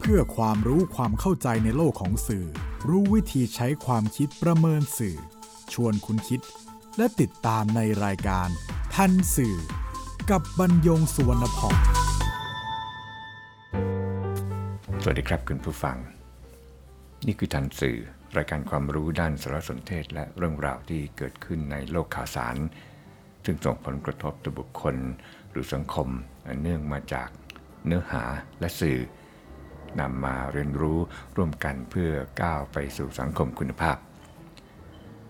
เพื่อความรู้ความเข้าใจในโลกของสื่อ รู้วิธีใช้ความคิดประเมินสื่อ ชวนคุณคิด และติดตามในรายการ ทันสื่อ กับบรรยงสุวรรณพองสวัสดีครับคุณผู้ฟัง นี่คือทันสื่อ รายการความรู้ด้านสารสนเทศ และเรื่องราวที่เกิดขึ้นในโลกข่าวสาร ซึ่งส่งผลกระทบต่อบุคคลหรือสังคม เนื่องมาจากเนื้อหาและสื่อ นำมาเรียนรู้ร่วมกันเพื่อก้าวไปสู่สังคมคุณภาพ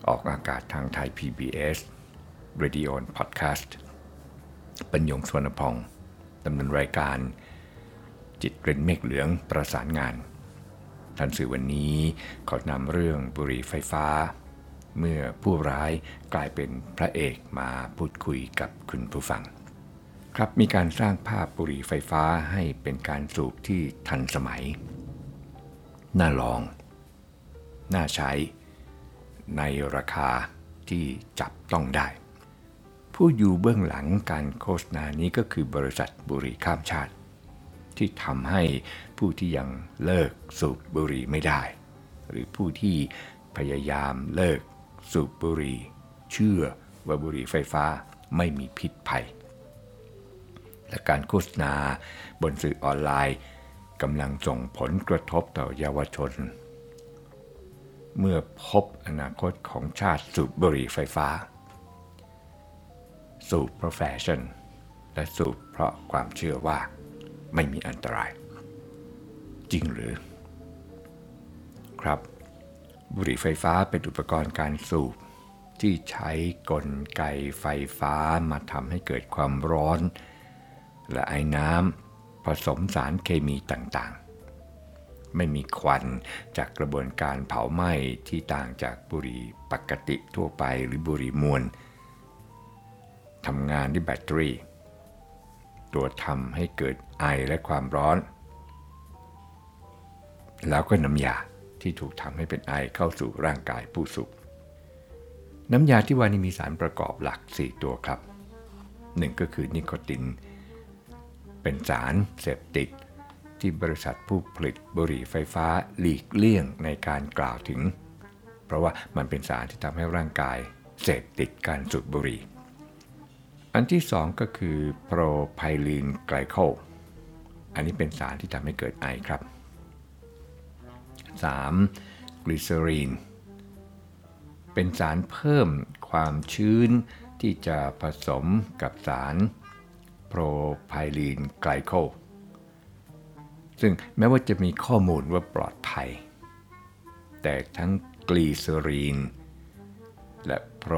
ออกอากาศทางไทย PBS Radio Podcast ปัญญงสวนพองดำเนินรายการ จิตเรนเมฆเหลืองประสานงานท่านสื่อวันนี้ขอนำเรื่องบุหรี่ไฟฟ้า เมื่อผู้ร้ายกลายเป็นพระเอกมาพูดคุยกับคุณผู้ฟัง ครับมีการสร้างภาพบุหรี่ไฟฟ้าให้เป็นการสูบที่ทันสมัย น่าลอง น่าใช้ ในราคาที่จับต้องได้ ผู้อยู่เบื้องหลังการโฆษณานี้ก็คือบริษัทบุหรี่ข้ามชาติ ที่ทำให้ผู้ที่ยังเลิกสูบบุหรี่ไม่ได้ หรือผู้ที่พยายามเลิกสูบบุหรี่ เชื่อว่าบุหรี่ไฟฟ้าไม่มีพิษภัย และการโฆษณา บนสื่อออนไลน์กำลังส่งผลกระทบต่อเยาวชน เมื่อพบอนาคตของชาติสูบบุหรี่ไฟฟ้า สูบเพราะแฟชั่น และสูบเพราะความเชื่อว่าไม่มีอันตราย จริงหรือ ครับ บุหรี่ไฟฟ้าเป็นอุปกรณ์การสูบที่ใช้กลไกไฟฟ้ามาทำให้เกิดความร้อน และไอ้น้ำผสมสารเคมีต่างๆ ไม่มีควันจากกระบวนการเผาไหม้ที่ต่างจากบุหรี่ปกติทั่วไปหรือบุหรี่มวลทำงานด้วยแบตเตอรี่ ตัวทำให้เกิดไอและความร้อน แล้วก็น้ำยาที่ถูกทำให้เป็นไอเข้าสู่ร่างกายผู้สูบน้ำยาที่ว่านี้มีสารประกอบหลัก 4 ตัวครับ 1 ก็คือนิโคติน เป็นสารเสพติด ที่บริษัทผู้ผลิตบุหรี่ไฟฟ้าหลีกเลี่ยงในการกล่าวถึง เพราะว่ามันเป็นสารที่ทำให้ร่างกายเสพติดการสูบบุหรี่ อันที่สองก็คือโปรไพลีนไกลโคลอันนี้เป็นสารที่ทำให้เกิดไอครับ 3. กลีเซอรีน เป็นสารเพิ่มความชื้นที่จะผสมกับสาร โปรไพลีนไกลโคซึ่งแม้ว่าจะมีข้อมูลว่าปลอดภัย แต่ทั้งกลีเซอรีน และโปร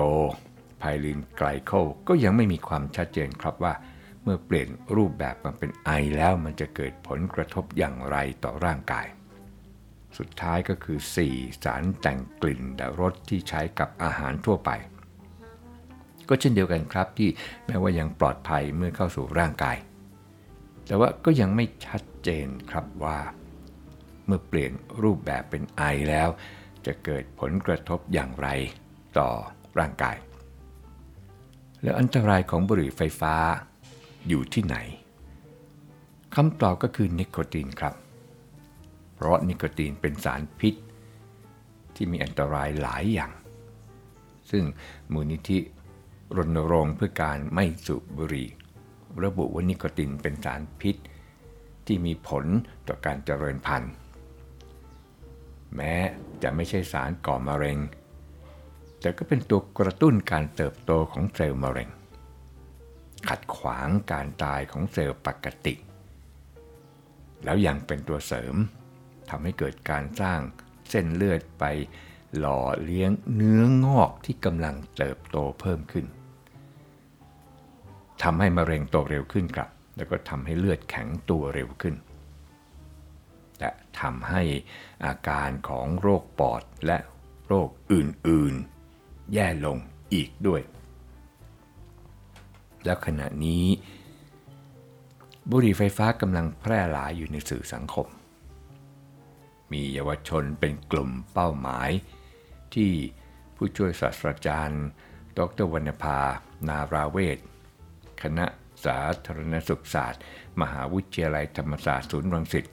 ไพลีนไกลโคก็ยังไม่มีความชัดเจนครับว่า เมื่อเปลี่ยนรูปแบบมาเป็นไอแล้วมันจะเกิดผลกระทบอย่างไรต่อร่างกาย สุดท้ายก็คือ 4 สารแต่งกลิ่นและรสที่ใช้กับอาหารทั่วไป ก็เช่นเดียวกันครับที่แม้ว่ายังปลอดภัยเมื่อเข้าสู่ร่างกาย แต่ว่าก็ยังไม่ชัดเจนครับว่า เมื่อเปลี่ยนรูปแบบเป็นไอแล้ว จะเกิดผลกระทบอย่างไรต่อร่างกาย แล้วอันตรายของบุหรี่ไฟฟ้าอยู่ที่ไหนคำตอบก็คือนิโคตินครับ เพราะนิโคตินเป็นสารพิษ ที่มีอันตรายหลายอย่าง ซึ่งมูลนิธิ รณรงค์เพื่อการไม่สูบบุหรี่ ระบุว่านิโคตินเป็นสารพิษ ที่มีผลต่อการเจริญพันธุ์ แม้จะไม่ใช่สารก่อมะเร็ง แต่ก็เป็นตัวกระตุ้นการเติบโตของเซลล์มะเร็ง ขัดขวางการตายของเซลล์ปกติ แล้วยังเป็นตัวเสริมทำให้เกิดการสร้างเส้นเลือดไปหล่อเลี้ยงเนื้องอกที่กำลังเติบโตเพิ่มขึ้น ทำให้มะเร็งโตเร็วขึ้นครับ แล้วก็ทำให้เลือดแข็งตัวเร็วขึ้น และทำให้อาการของโรคปอดและโรคอื่นๆ แย่ลงอีกด้วย แล้วขณะนี้ บุหรี่ไฟฟ้ากำลังแพร่หลายอยู่ในสื่อสังคม มีเยาวชนเป็นกลุ่มเป้าหมาย ที่ผู้ช่วยศาสตราจารย์ ดรวรรณภา นาราเวศ คณะสาธารณสุขศาสตร์ มหาวิทยาลัยธรรมศาสตร์ศูนย์รังสิต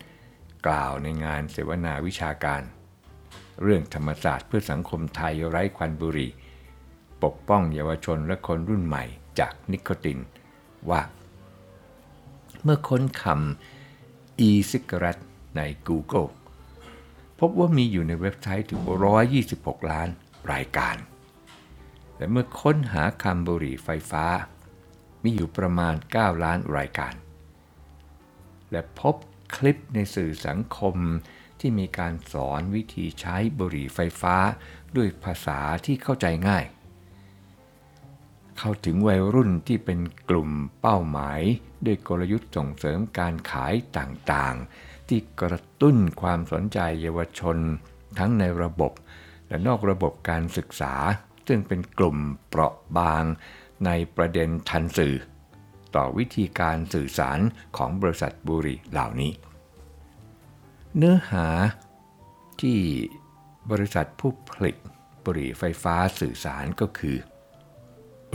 กล่าวในงานเสวนาวิชาการ เรื่องธรรมศาสตร์เพื่อสังคมไทยไร้ควันบุหรี่ปกป้องเยาวชนและคนรุ่นใหม่จากนิโคติน ว่า เมื่อค้นคำ e-cigarette ใน Google พบว่ามีอยู่ในเว็บไซต์ถึง 126 ล้านรายการ และเมื่อค้นหาคำบุหรี่ไฟฟ้า มีอยู่ประมาณ 9 ล้านรายการ และพบคลิปในสื่อสังคมที่มีการสอนวิธีใช้บุหรี่ไฟฟ้าด้วยภาษาที่เข้าใจง่าย เข้าถึงวัยรุ่นที่เป็นกลุ่มเป้าหมาย ด้วยกลยุทธ์ส่งเสริมการขายต่างๆ ที่กระตุ้นความสนใจเยาวชน ทั้งในระบบ และนอกระบบการศึกษา ซึ่งเป็นกลุ่มเปราะบาง ในประเด็นทันสื่อ ต่อวิธีการสื่อสารของบริษัทบุรีเหล่านี้ เนื้อหาที่บริษัทผู้ผลิตบุหรี่ไฟฟ้าสื่อสารก็คือ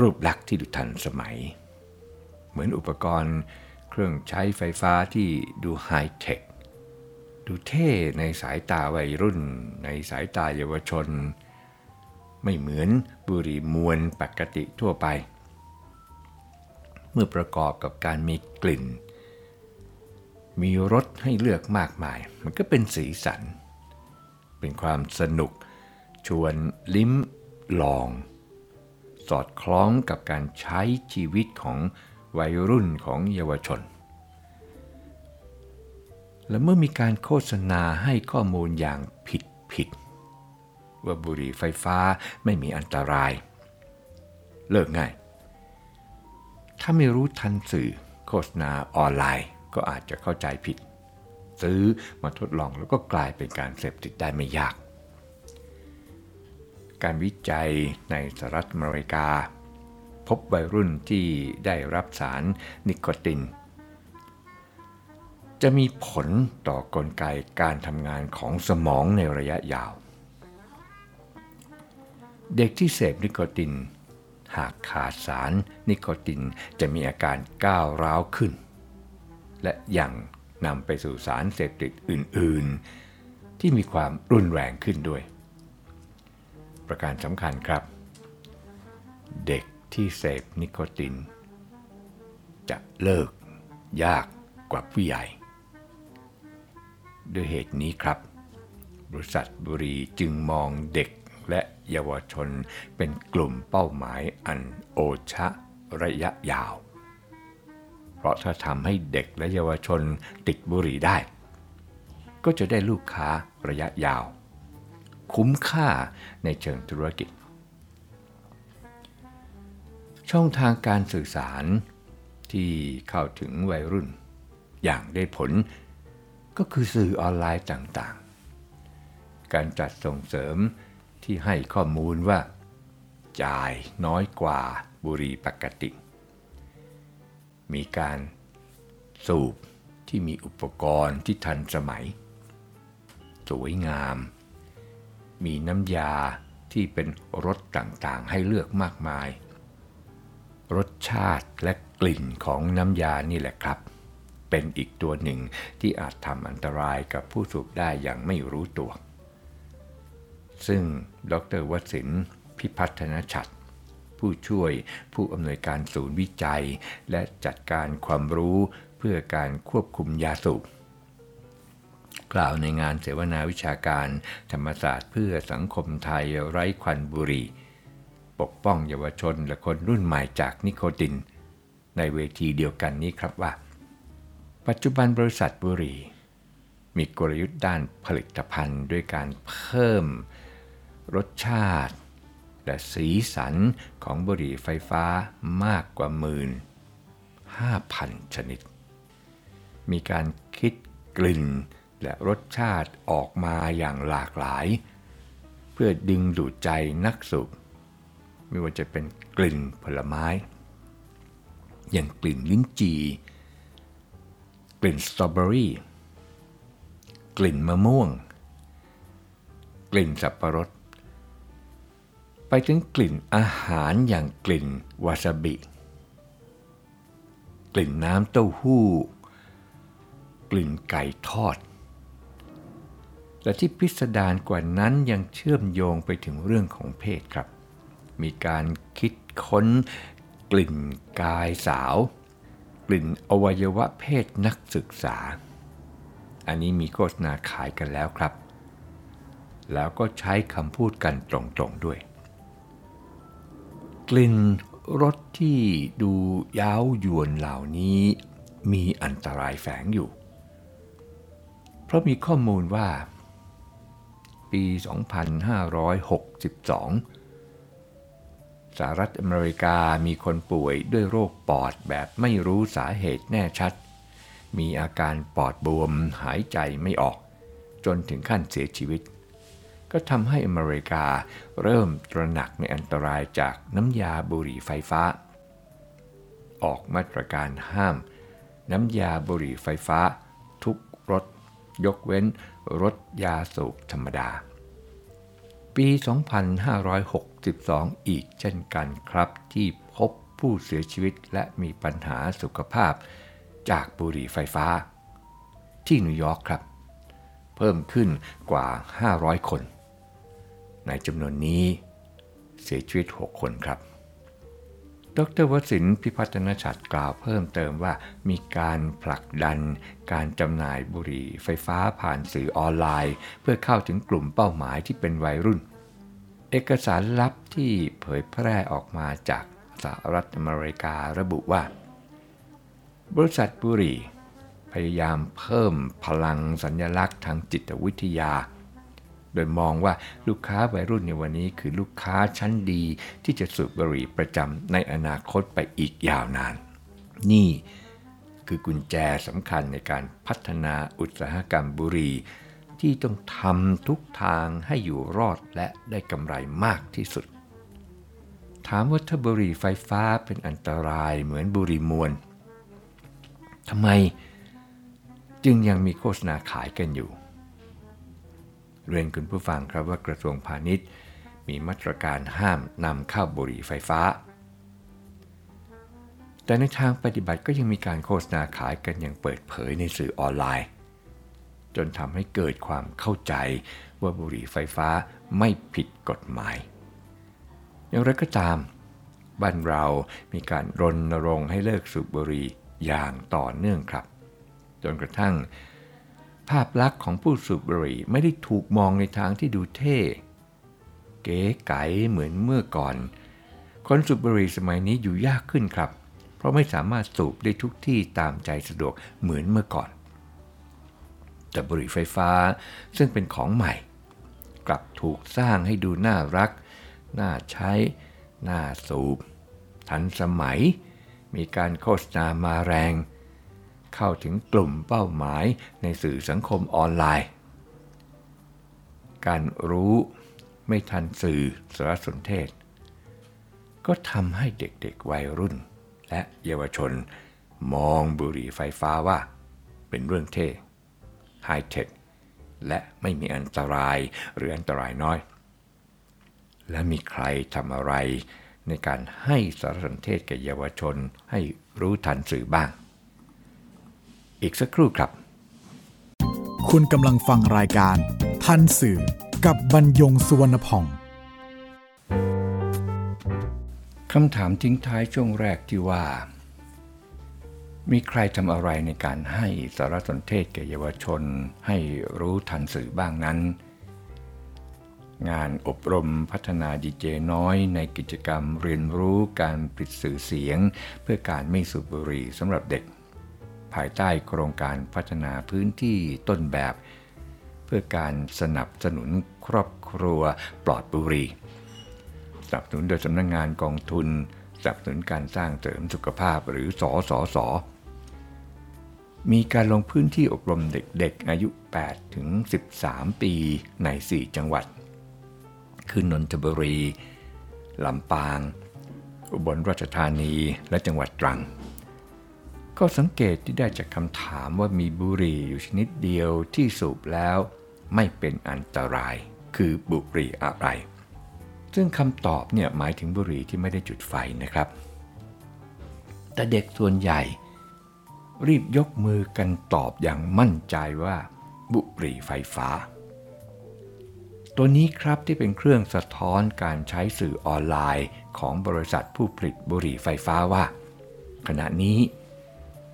รูปลักษณ์ที่ดูทันสมัย เหมือนอุปกรณ์เครื่องใช้ไฟฟ้าที่ดูไฮเทคดูเท่ในสายตาวัยรุ่น ในสายตาเยาวชน ไม่เหมือนบุหรี่มวลปกติทั่วไป เมื่อประกอบกับการมีกลิ่น มีรสให้เลือกมากมาย มันก็เป็นสีสัน เป็นความสนุก ชวนลิ้มลอง สอดคล้องกับการใช้ชีวิตของวัยรุ่นของเยาวชน และเมื่อมีการโฆษณาให้ข้อมูลอย่างผิดผิดว่าบุหรี่ไฟฟ้าไม่มีอันตราย เลิกง่าย ถ้าไม่รู้ทันสื่อโฆษณาออนไลน์ ก็อาจจะเข้าใจผิด ซื้อมาทดลองแล้วก็กลายเป็นการเสพติดได้ไม่ยาก การวิจัยในสหรัฐอเมริกา พบวัยรุ่นที่ได้รับสารนิโคติน จะมีผลต่อกลไกการทำงานของสมองในระยะยาว เด็กที่เสพนิโคติน หากขาดสารนิโคตินจะมีอาการก้าวร้าวขึ้น และยังนำไปสู่สารเสพติดอื่น ๆ ที่มีความรุนแรงขึ้นด้วย ประการสำคัญครับ เด็กที่เสพนิโคติน จะเลิกยากกว่าผู้ใหญ่ ด้วยเหตุนี้ครับ บริษัทบุรีจึงมองเด็กและ เยาวชน เป็นกลุ่มเป้าหมายอันโอชะระยะยาว เพราะถ้าทำให้เด็กและเยาวชนติดบุหรี่ได้ ก็จะได้ลูกค้าระยะยาว คุ้มค่าในเชิงธุรกิจ ช่องทางการสื่อสารที่เข้าถึงวัยรุ่น อย่างได้ผลก็คือสื่อออนไลน์ต่างๆ การจัดส่งเสริม ที่ให้ข้อมูลว่า จ่ายน้อยกว่าบุหรี่ปกติ มีการสูบที่มีอุปกรณ์ที่ทันสมัย สวยงาม มีน้ำยาที่เป็นรสต่างๆ ให้เลือกมากมาย รสชาติและกลิ่นของน้ำยานี่แหละครับ เป็นอีกตัวหนึ่งที่อาจทำอันตรายกับผู้สูบได้อย่างไม่รู้ตัว ซึ่งดรวสินพิพัฒนชัด ผู้ช่วยผู้อำนวยการศูนย์วิจัย และจัดการความรู้เพื่อการควบคุมยาสูบกล่าวในงานเสวนาวิชาการธรรมศาสตร์เพื่อสังคมไทยไร้ควันบุหรี่ปกป้องเยาวชนและคนรุ่นใหม่จากนิโคติน ในเวทีเดียวกันนี้ครับว่า ปัจจุบันบริษัทบุหรี่มีกลยุทธ์ด้านผลิตภัณฑ์ด้วยการเพิ่ม รสชาติ และสีสันของบุหรี่ไฟฟ้ามากกว่าหมื่นห้าพันชนิด มีการคิดกลิ่นและรสชาติออกมาอย่างหลากหลาย เพื่อดึงดูดใจนักสูบไม่ว่าจะเป็นกลิ่นผลไม้ อย่างกลิ่นลิ้นจี่กลิ่นสตรอเบอรี่ กลิ่นมะม่วง กลิ่นสับปะรด ไปถึงกลิ่นอาหารอย่างกลิ่นวาซาบิ กลิ่นน้ำเต้าหู้ กลิ่นไก่ทอด และที่พิสดารกว่านั้นยังเชื่อมโยงไปถึงเรื่องของเพศครับ มีการคิดค้นกลิ่นกายสาว กลิ่นอวัยวะเพศนักศึกษา อันนี้มีโฆษณาขายกันแล้วครับ แล้วก็ใช้คำพูดกันตรงๆด้วย กลิ่นรสที่ดูย้าวยวนเหล่านี้มีอันตรายแฝงอยู่ เพราะมีข้อมูลว่า ปี 2562 สหรัฐอเมริกามีคนป่วยด้วยโรคปอดแบบไม่รู้สาเหตุแน่ชัด มีอาการปอดบวมหายใจไม่ออก จนถึงขั้นเสียชีวิต ก็ทำให้อเมริกาเริ่มตระหนักในอันตรายจากน้ำยาบุหรี่ไฟฟ้า ออกมาตรการห้าม น้ำยาบุหรี่ไฟฟ้า ทุกรส ยกเว้น รสยาสูบธรรมดา ปี 2562 อีกเช่นกันครับที่พบผู้เสียชีวิตและมีปัญหาสุขภาพจากบุหรี่ไฟฟ้า ที่นิวยอร์กครับ เพิ่มขึ้นกว่า 500 คน ในจำนวนนี้เสียชีวิต 6 คนครับ ดรวสินพิพัฒนชัดกล่าวเพิ่มเติมว่ามีการผลักดัน การจำหน่ายบุหรี่ไฟฟ้าผ่านสื่อออนไลน์ เพื่อเข้าถึงกลุ่มเป้าหมายที่เป็นวัยรุ่น เอกสารลับที่เผยแพร่ออกมาจากสหรัฐอเมริการะบุว่า บริษัทบุหรี่ พยายามเพิ่มพลังสัญญลักษณ์ทางจิตวิทยา โดยมองว่าลูกค้าวัยรุ่นในวันนี้คือลูกค้าชั้นดี ที่จะสูบบุหรี่ประจำในอนาคตไปอีกยาวนาน นี่คือกุญแจสำคัญในการพัฒนาอุตสาหกรรมบุหรี่ที่ต้องทำทุกทางให้อยู่รอดและได้กำไรมากที่สุด ถามว่าถ้าบุหรี่ไฟฟ้าเป็นอันตรายเหมือนบุหรี่มวลทำไมจึงยังมีโฆษณาขายกันอยู่ เรียนคุณผู้ฟังครับว่ากระทรวงพาณิชย์ มีมาตรการห้ามนำเข้าบุหรี่ไฟฟ้า แต่ในทางปฏิบัติก็ยังมีการโฆษณาขายกันอย่างเปิดเผยในสื่อออนไลน์ จนทำให้เกิดความเข้าใจว่าบุหรี่ไฟฟ้าไม่ผิดกฎหมาย อย่างไรก็ตามบ้านเรามีการรณรงค์ให้เลิกสูบบุหรี่อย่างต่อเนื่องครับ จนกระทั่ง ภาพลักษณ์ของผู้สูบบุหรี่ไม่ได้ถูกมองในทางที่ดูเท่ เก๋ไก๋เหมือนเมื่อก่อน คนสูบบุหรี่สมัยนี้อยู่ยากขึ้นครับ เพราะไม่สามารถสูบได้ทุกที่ตามใจสะดวกเหมือนเมื่อก่อน แต่บุหรี่ไฟฟ้าซึ่งเป็นของใหม่ กลับถูกสร้างให้ดูน่ารัก น่าใช้ น่าสูบ ทันสมัย มีการโฆษณามาแรง เข้าถึงกลุ่มเป้าหมายในสื่อสังคมออนไลน์ การรู้ไม่ทันสื่อสารสนเทศ ก็ทำให้เด็กๆวัยรุ่น และเยาวชนมองบุหรี่ไฟฟ้าว่า เป็นเรื่องเท่ไฮเทคและไม่มีอันตรายหรืออันตรายน้อย และมีใครทำอะไรในการให้สารสนเทศแก่เยาวชนให้รู้ทันสื่อบ้าง อีกสักครู่ครับ คุณกำลังฟังรายการ ทันสื่อกับบรรยงสุวรรณพองคำถามทิ้งท้ายช่วงแรกที่ว่า มีใครทำอะไรในการให้สารสนเทศแก่เยาวชนให้รู้ทันสื่อบ้างนั้น งานอบรมพัฒนาดีเจน้อยในกิจกรรมเรียนรู้การผลิตสื่อเสียง เพื่อการไม่สูบบุหรี่สำหรับเด็ก ภายใต้โครงการพัฒนาพื้นที่ต้นแบบ เพื่อการสนับสนุนครอบครัวปลอดบุหรี่สนับสนุนโดยสำนักงงานกองทุนสนับสนุนการสร้างเสริมสุขภาพหรือสอสอสอมีการลงพื้นที่อบรมเด็กๆ อายุ 8 ถึง 13 ปีใน 4 จังหวัด คือนนทบุรี ลำปาง อุบลราชธานี และจังหวัดตรัง ก็สังเกตที่ได้จากคำถามว่ามีบุหรี่อยู่ชนิดเดียวที่สูบแล้วไม่เป็นอันตราย คือบุหรี่อะไร ซึ่งคำตอบเนี่ยหมายถึงบุหรี่ที่ไม่ได้จุดไฟนะครับ แต่เด็กส่วนใหญ่ รีบยกมือกันตอบอย่างมั่นใจว่า บุหรี่ไฟฟ้า ตัวนี้ครับที่เป็นเครื่องสะท้อนการใช้สื่อออนไลน์ของบริษัทผู้ผลิตบุหรี่ไฟฟ้าว่า ขณะนี้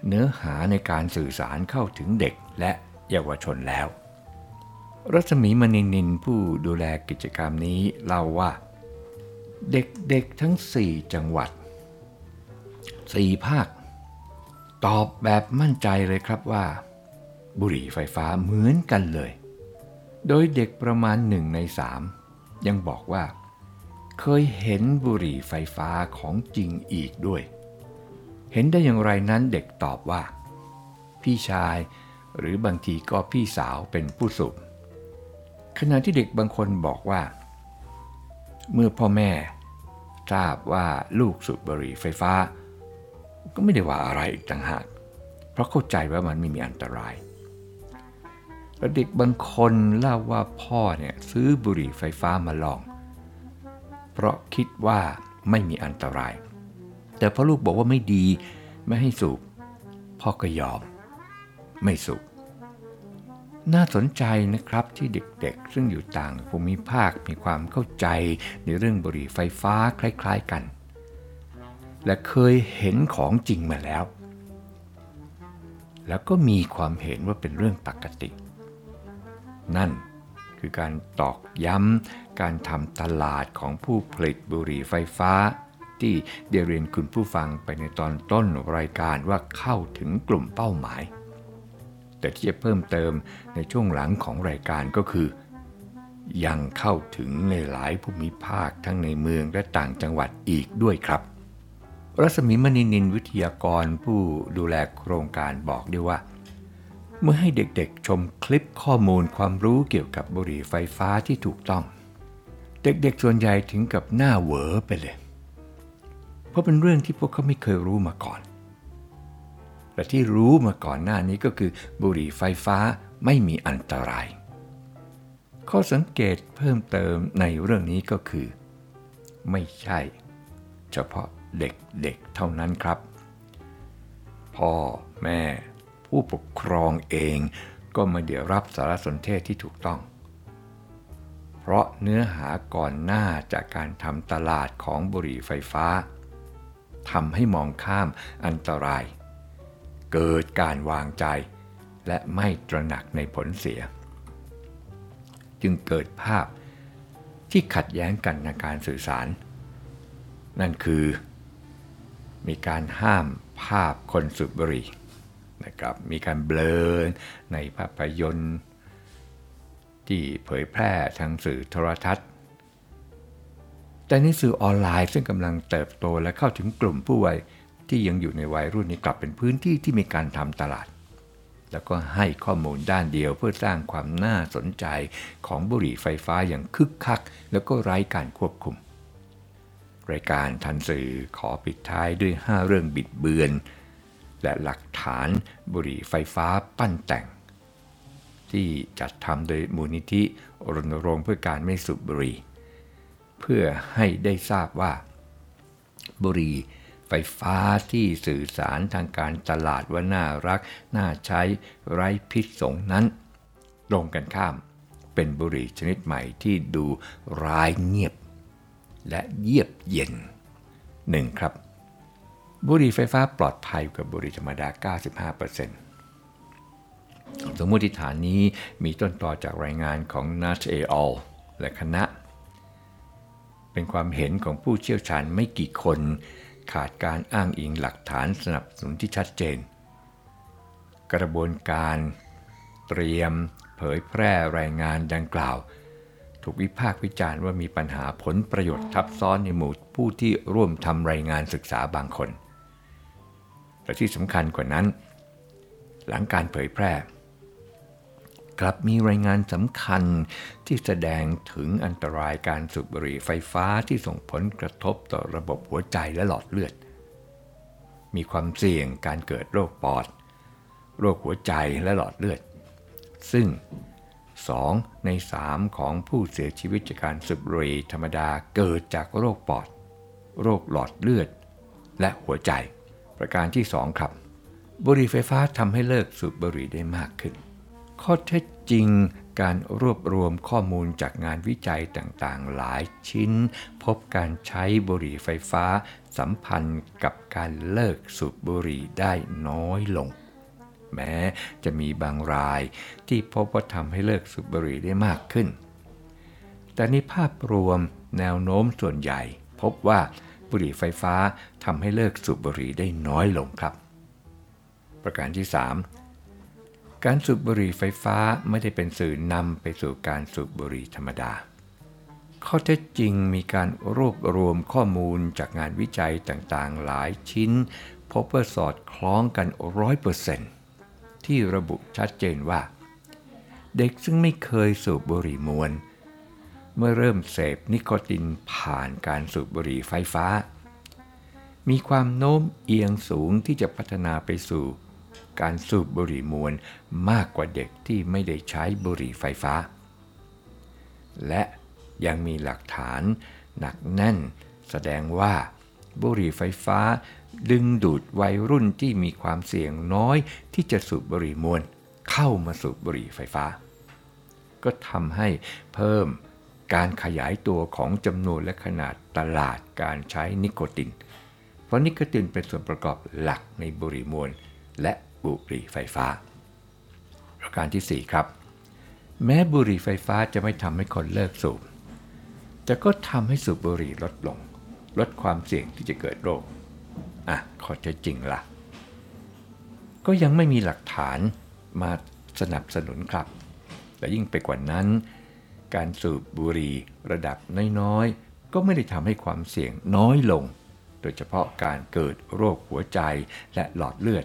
เนื้อหาในการสื่อสารเข้าถึงเด็กและเยาวชนแล้ว รัศมีมณินินผู้ดูแลกิจกรรมนี้เล่าว่า เด็กๆทั้ง 4 จังหวัด 4 ภาค ตอบแบบมั่นใจเลยครับว่า บุหรี่ไฟฟ้าเหมือนกันเลย โดยเด็กประมาณหนึ่งในสามยังบอกว่า เคยเห็นบุหรี่ไฟฟ้าของจริงอีกด้วย เห็นได้อย่างไรนั้นเด็กตอบว่า พี่ชายหรือบางทีก็พี่สาวเป็นผู้สูบขณะที่เด็กบางคนบอกว่า เมื่อพ่อแม่ ทราบว่าลูกสูบบุหรี่ไฟฟ้า ก็ไม่ได้ว่าอะไรอีกต่างหาก เพราะเข้าใจว่ามันไม่มีอันตรายแล้วเด็กบางคนเล่าว่าพ่อเนี่ยซื้อบุหรี่ไฟฟ้ามาลอง เพราะคิดว่าไม่มีอันตราย แต่พอลูกบอกว่าไม่ดีไม่ให้สูบ พ่อก็ยอม ไม่สูบ น่าสนใจนะครับที่เด็กๆ ซึ่งอยู่ต่างภูมิภาคมีความเข้าใจในเรื่องบุหรี่ไฟฟ้าคล้าย ๆกัน และเคยเห็นของจริงมาแล้ว แล้วก็มีความเห็นว่าเป็นเรื่องปกติ นั่นคือการตอกย้ำการทำตลาดของผู้ผลิตบุหรี่ไฟฟ้า ที่เดเรียนคุณผู้ฟังไปในตอนต้นรายการว่าเข้าถึงกลุ่มเป้าหมาย แต่ที่จะเพิ่มเติมในช่วงหลังของรายการก็คือ ยังเข้าถึงในหลายภูมิภาคทั้งในเมืองและต่างจังหวัดอีกด้วยครับรัศมีมณีนินวิทยากรผู้ดูแลโครงการบอกด้วยว่า เมื่อให้เด็กๆชมคลิปข้อมูลความรู้เกี่ยวกับบุหรี่ไฟฟ้าที่ถูกต้อง เด็กๆส่วนใหญ่ถึงกับหน้าเหวอไปเลย เพราะเป็นเรื่องที่พวกเขาไม่เคยรู้มาก่อน และที่รู้มาก่อนหน้านี้ก็คือ บุหรี่ไฟฟ้าไม่มีอันตราย ข้อสังเกตเพิ่มเติมในเรื่องนี้ก็คือ ไม่ใช่ เฉพาะเด็กๆเเท่านั้นครับ พ่อแม่ ผู้ปกครองเองก็มาเดี๋ยวรับสารสนเทศที่ถูกต้อง เพราะเนื้อหาก่อนหน้าจากการทำตลาดของบุหรี่ไฟฟ้า ทำให้มองข้ามอันตราย เกิดการวางใจ และไม่ตระหนักในผลเสีย จึงเกิดภาพที่ขัดแย้งกันในการสื่อสาร นั่นคือ มีการห้ามภาพคนสูบบุหรี่นะครับมีการเบลอในภาพยนตร์ ที่เผยแพร่ทางสื่อโทรทัศน์ แต่ในสื่อออนไลน์ซึ่งกำลังเติบโตและเข้าถึงกลุ่มผู้วัยที่ยังอยู่ในวัยรุ่นนี้กลับเป็นพื้นที่ที่มีการทำตลาด แล้วก็ให้ข้อมูลด้านเดียวเพื่อสร้างความน่าสนใจของบุหรี่ไฟฟ้าอย่างคึกคัก แล้วก็ไร้การควบคุม รายการทันสื่อขอปิดท้ายด้วย 5 เรื่องบิดเบือน และหลักฐานบุหรี่ไฟฟ้าปั้นแต่ง ที่จัดทำโดยมูลนิธิรณรงค์เพื่อการไม่สูบบุหรี่ เพื่อให้ได้ทราบว่า บุรีไฟฟ้าที่สื่อสารทางการตลาดว่าน่ารัก น่าใช้ไร้พิษสงนั้นตรงกันข้ามเป็นบุหรี่ชนิดใหม่ที่ดูร้ายเงียบ และเยียบเย็นหนึ่งครับ บุหรี่ไฟฟ้าปลอดภัยกว่าบุหรี่ธรรมดา 95%สมมติฐานนี้มีต้นต่อจากรายงานของนัชเออลและคณะ เป็นความเห็นของผู้เชี่ยวชาญไม่กี่คน ขาดการอ้างอิงหลักฐานสนับสนุนที่ชัดเจน กระบวนการ เตรียม เผยแพร่รายงานดังกล่าว ถูกวิพากษ์วิจารณ์ว่ามีปัญหาผลประโยชน์ทับซ้อนในหมู่ผู้ที่ร่วมทำรายงานศึกษาบางคน และที่สำคัญกว่านั้น หลังการเผยแพร่ ลับมีรายงานสำคัญที่แสดงถึงอันตรายการสูบบุหรี่ไฟฟ้าที่ส่งผลกระทบต่อระบบหัวใจและหลอดเลือด มีความเสี่ยงการเกิดโรคปอด โรคหัวใจและหลอดเลือด ซึ่ง 2 ใน 3 ของผู้เสียชีวิตจากการสูบบุหรี่ธรรมดาเกิดจากโรคปอด โรคหลอดเลือด และหัวใจ ประการที่ 2 ครับ บุหรี่ไฟฟ้าทำให้เลิกสูบบุหรี่ได้มากขึ้น ข้อเท็จจริงการรวบรวมข้อมูลจากงานวิจัยต่างๆ หลายชิ้น พบการใช้บุหรี่ไฟฟ้าสัมพันธ์กับการเลิกสูบบุหรี่ได้น้อยลง แม้จะมีบางรายที่พบว่าทำให้เลิกสูบบุหรี่ได้มากขึ้น แต่ในภาพรวมแนวโน้มส่วนใหญ่ พบว่าบุหรี่ไฟฟ้าทำให้เลิกสูบบุหรี่ได้น้อยลงครับ ประการที่ 3 การสูบบุหรี่ไฟฟ้าไม่ได้เป็นสื่อนำไปสู่การสูบบุหรี่ธรรมดา ข้อเท็จจริงมีการรวบรวมข้อมูลจากงานวิจัยต่างๆ หลายชิ้น พบว่าสอดคล้องกันร้อยเปอร์เซนต์ที่ระบุชัดเจนว่า เด็กซึ่งไม่เคยสูบบุหรี่มวล เมื่อเริ่มเสพนิโคตินผ่านการสูบบุหรี่ไฟฟ้า มีความโน้มเอียงสูงที่จะพัฒนาไปสู่ การสูบบุหรี่มวลมากกว่าเด็กที่ไม่ได้ใช้บุหรี่ไฟฟ้า และยังมีหลักฐานหนักแน่น แสดงว่า บุหรี่ไฟฟ้าดึงดูดวัยรุ่นที่มีความเสี่ยงน้อยที่จะสูบบุหรี่มวลเข้ามาสูบบุหรี่ไฟฟ้า ก็ทำให้เพิ่มการขยายตัวของจำนวนและขนาดตลาดการใช้นิโคติน เพราะนิโคตินเป็นส่วนประกอบหลักในบุหรี่มวลและ บุหรี่ไฟฟ้า ประการที่ 4 ครับ แม้บุหรี่ไฟฟ้าจะไม่ทำให้คนเลิกสูบ แต่ก็ทำให้สูบบุหรี่ลดลง ลดความเสี่ยงที่จะเกิดโรค อะข้อเท็จจริงละ่ะ ก็ยังไม่มีหลักฐานมาสนับสนุนครับ และยิ่งไปกว่านั้น การสูบบุหรี่ระดับน้อยๆ ก็ไม่ได้ทำให้ความเสี่ยงน้อยลง โดยเฉพาะการเกิดโรคหัวใจและหลอดเลือด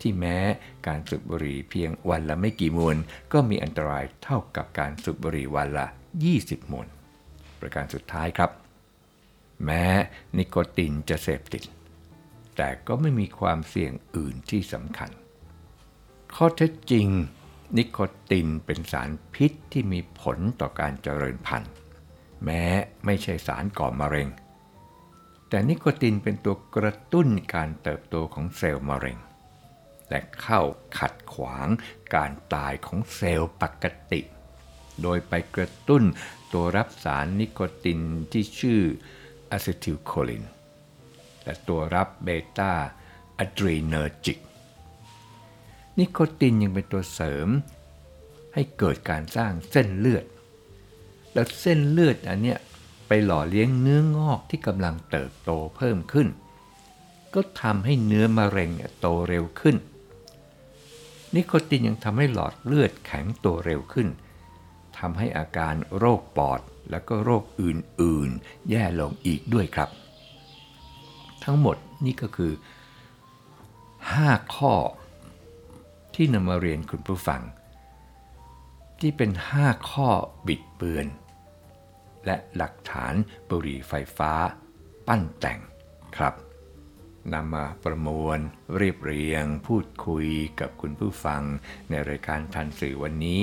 ที่แม้การสูบบุหรี่เพียงวันละไม่กี่มวน ก็มีอันตรายเท่ากับการสูบบุหรี่วันละ 20 มวน ประการสุดท้ายครับ แม้นิโคตินจะเสพติด แต่ก็ไม่มีความเสี่ยงอื่นที่สำคัญ ข้อเท็จจริง นิโคตินเป็นสารพิษที่มีผลต่อการเจริญพันธุ์ แม้ไม่ใช่สารก่อมะเร็ง แต่นิโคตินเป็นตัวกระตุ้นการเติบโตของเซลล์มะเร็ง และเข้าขัดขวางการตายของเซลล์ปกติ โดยไปกระตุ้นตัวรับสารนิโคตินที่ชื่ออะซิทิลโคลิน และตัวรับ beta adrenergic นิโคตินยังเป็นตัวเสริม ให้เกิดการสร้างเส้นเลือด แล้วเส้นเลือดอันเนี้ยไปหล่อเลี้ยงเนื้องอกที่กำลังเติบโตเพิ่มขึ้น ก็ทำให้เนื้อมะเร็งโตเร็วขึ้น นิโคตินยังทำให้หลอดเลือดแข็งตัวเร็วขึ้นทำให้อาการโรคปอดแล้วก็โรคอื่นๆ แย่ลงอีกด้วยครับ ทั้งหมดนี่ก็คือ 5 ข้อ ที่นำมาเรียนคุณผู้ฟัง ที่เป็น 5 ข้อบิดเบือน และหลักฐานบุหรี่ไฟฟ้าปั้นแต่งครับ นำมาประมวล เรียบเรียง พูดคุยกับคุณผู้ฟังในรายการทันสื่อวันนี้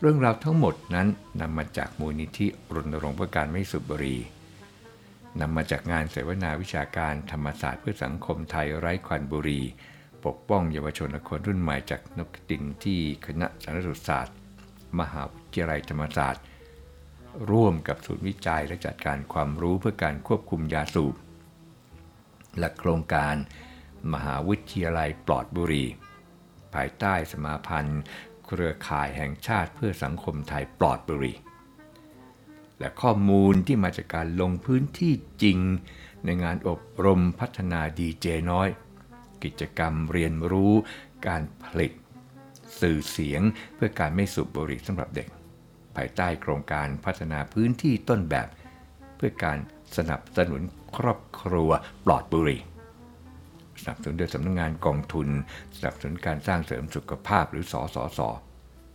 เรื่องราวทั้งหมดนั้นนำมาจากมูลนิธิรณรงค์เพื่อการไม่สูบบุหรี่นำมาจากงานเสวนาวิชาการธรรมศาสตร์เพื่อสังคมไทยไร้ควันบุหรี่ปกป้องเยาวชนและคนรุ่นใหม่จากนกตินที่คณะสาธารณสุขศาสตร์ มหาวิทยาลัยธรรมศาสตร์ ร่วมกับศูนย์วิจัยและจัดการความรู้เพื่อการควบคุมยาสูบ และโครงการ มหาวิทยาลัยปลอดบุรี ภายใต้สมาพันธ์ เครือข่ายแห่งชาติเพื่อสังคมไทยปลอดบุรี และข้อมูลที่มาจากการลงพื้นที่จริง ในงานอบรมพัฒนาดีเจน้อย กิจกรรมเรียนรู้การผลิต สื่อเสียงเพื่อการไม่สูบบุหรี่สำหรับเด็ก ภายใต้โครงการพัฒนาพื้นที่ต้นแบบ เพื่อการสนับสนุนครอบครัวปลอดบุหรี่สนับสนุนโดยสำนักงงานกองทุน สนับสนุนการสร้างเสริมสุขภาพหรือสอสอสอ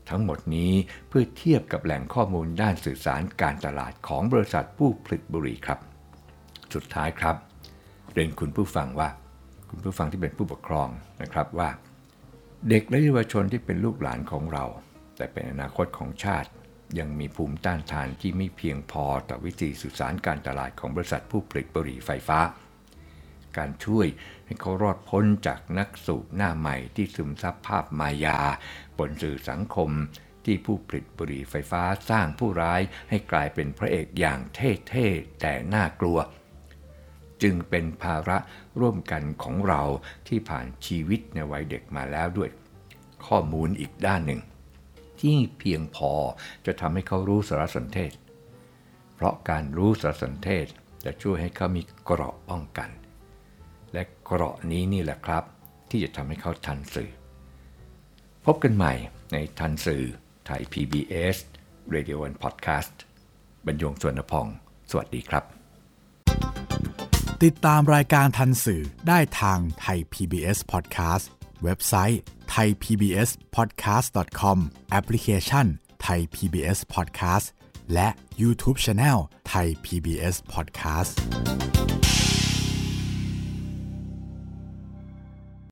ทั้งหมดนี้เพื่อเทียบกับแหล่งข้อมูลด้านสื่อสารการตลาดของบริษัทผู้ผลิตบุหรี่ครับ สุดท้ายครับ เรียนคุณผู้ฟังว่า คุณผู้ฟังที่เป็นผู้ปกครองนะครับว่า เด็กและเยาวชนที่เป็นลูกหลานของเรา แต่เป็นอนาคตของชาติ ยังมีภูมิต้านทานที่ไม่เพียงพอต่อวิธีสื่อสารการตลาดของบริษัทผู้ผลิตบุหรี่ไฟฟ้า การช่วยให้เขารอดพ้นจากนักสูบหน้าใหม่ที่ซึมซับภาพมายา บนสื่อสังคมที่ผู้ผลิตบุหรี่ไฟฟ้าสร้างผู้ร้ายให้กลายเป็นพระเอกอย่างเท่ๆแต่น่ากลัว จึงเป็นภาระร่วมกันของเราที่ผ่านชีวิตในวัยเด็กมาแล้วด้วย ข้อมูลอีกด้านหนึ่ง ที่เพียงพอจะทำให้เขารู้สารสนเทศ เพราะการรู้สารสนเทศจะช่วยให้เขามีเกราะป้องกัน และเกราะนี้นี่แหละครับ ที่จะทำให้เขาทันสื่อ พบกันใหม่ในทันสื่อไทย PBS Radio and Podcast บรรยงสวนพอง สวัสดีครับ ติดตามรายการทันสื่อได้ทางไทย PBS Podcast เว็บไซต์ thaipbspodcast.com แอปพลิเคชัน Thai PBS Podcast และ YouTube Channel Thai PBS Podcast